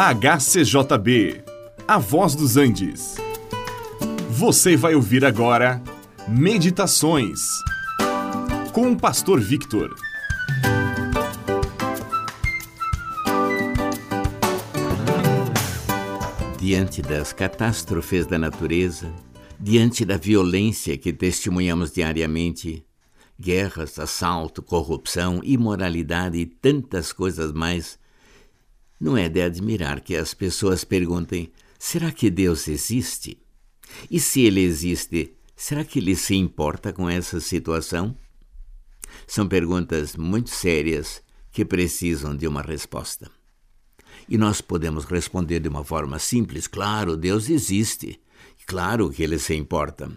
HCJB, A Voz dos Andes. Você vai ouvir agora Meditações com o Pastor Victor. Diante das catástrofes da natureza, diante da violência que testemunhamos diariamente, guerras, assalto, corrupção, imoralidade e tantas coisas mais, não é de admirar que as pessoas perguntem: será que Deus existe? E se ele existe, será que ele se importa com essa situação? São perguntas muito sérias que precisam de uma resposta. E nós podemos responder de uma forma simples: claro, Deus existe. Claro que ele se importa.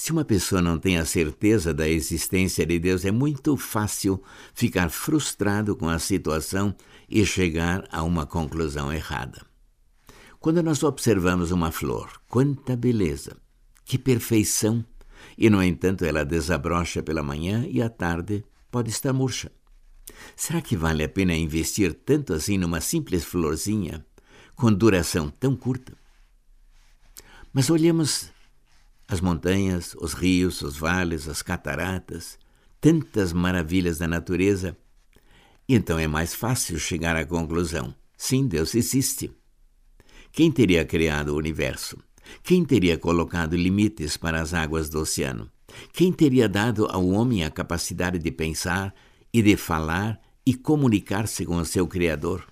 Se uma pessoa não tem a certeza da existência de Deus, é muito fácil ficar frustrado com a situação e chegar a uma conclusão errada. Quando nós observamos uma flor, quanta beleza, que perfeição, e no entanto ela desabrocha pela manhã e à tarde pode estar murcha. Será que vale a pena investir tanto assim numa simples florzinha com duração tão curta? Mas olhemos as montanhas, os rios, os vales, as cataratas, tantas maravilhas da natureza. Então é mais fácil chegar à conclusão: sim, Deus existe. Quem teria criado o universo? Quem teria colocado limites para as águas do oceano? Quem teria dado ao homem a capacidade de pensar e de falar e comunicar-se com o seu Criador?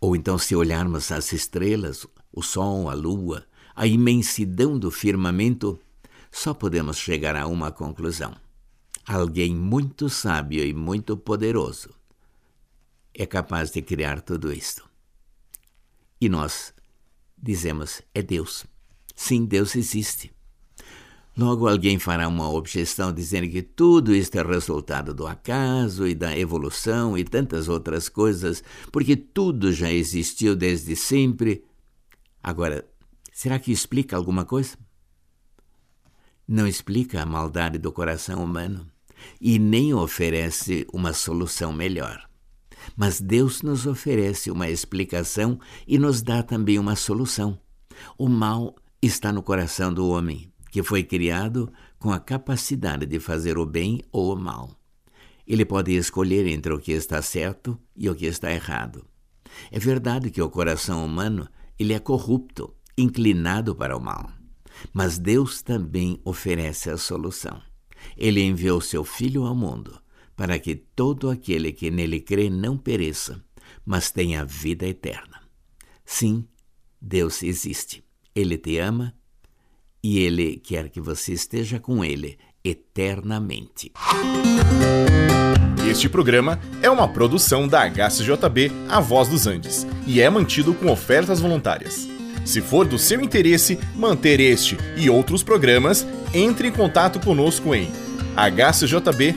Ou então, se olharmos as estrelas, o Sol, a Lua, a imensidão do firmamento, só podemos chegar a uma conclusão. Alguém muito sábio e muito poderoso é capaz de criar tudo isto. E nós dizemos: é Deus. Sim, Deus existe. Logo, alguém fará uma objeção dizendo que tudo isto é resultado do acaso e da evolução e tantas outras coisas, porque tudo já existiu desde sempre. Agora, Será que explica alguma coisa? Não explica a maldade do coração humano e nem oferece uma solução melhor. Mas Deus nos oferece uma explicação e nos dá também uma solução. O mal está no coração do homem, que foi criado com a capacidade de fazer o bem ou o mal. Ele pode escolher entre o que está certo e o que está errado. É verdade que o coração humano ele é corrupto inclinado para o mal. Mas Deus também oferece a solução. Ele enviou seu Filho ao mundo para que todo aquele que nele crê não pereça, mas tenha vida eterna. Sim, Deus existe. Ele te ama e ele quer que você esteja com ele eternamente. Este programa é uma produção da HCJB A Voz dos Andes e é mantido com ofertas voluntárias. Se for do seu interesse manter este e outros programas, entre em contato conosco em hcjb.com.br.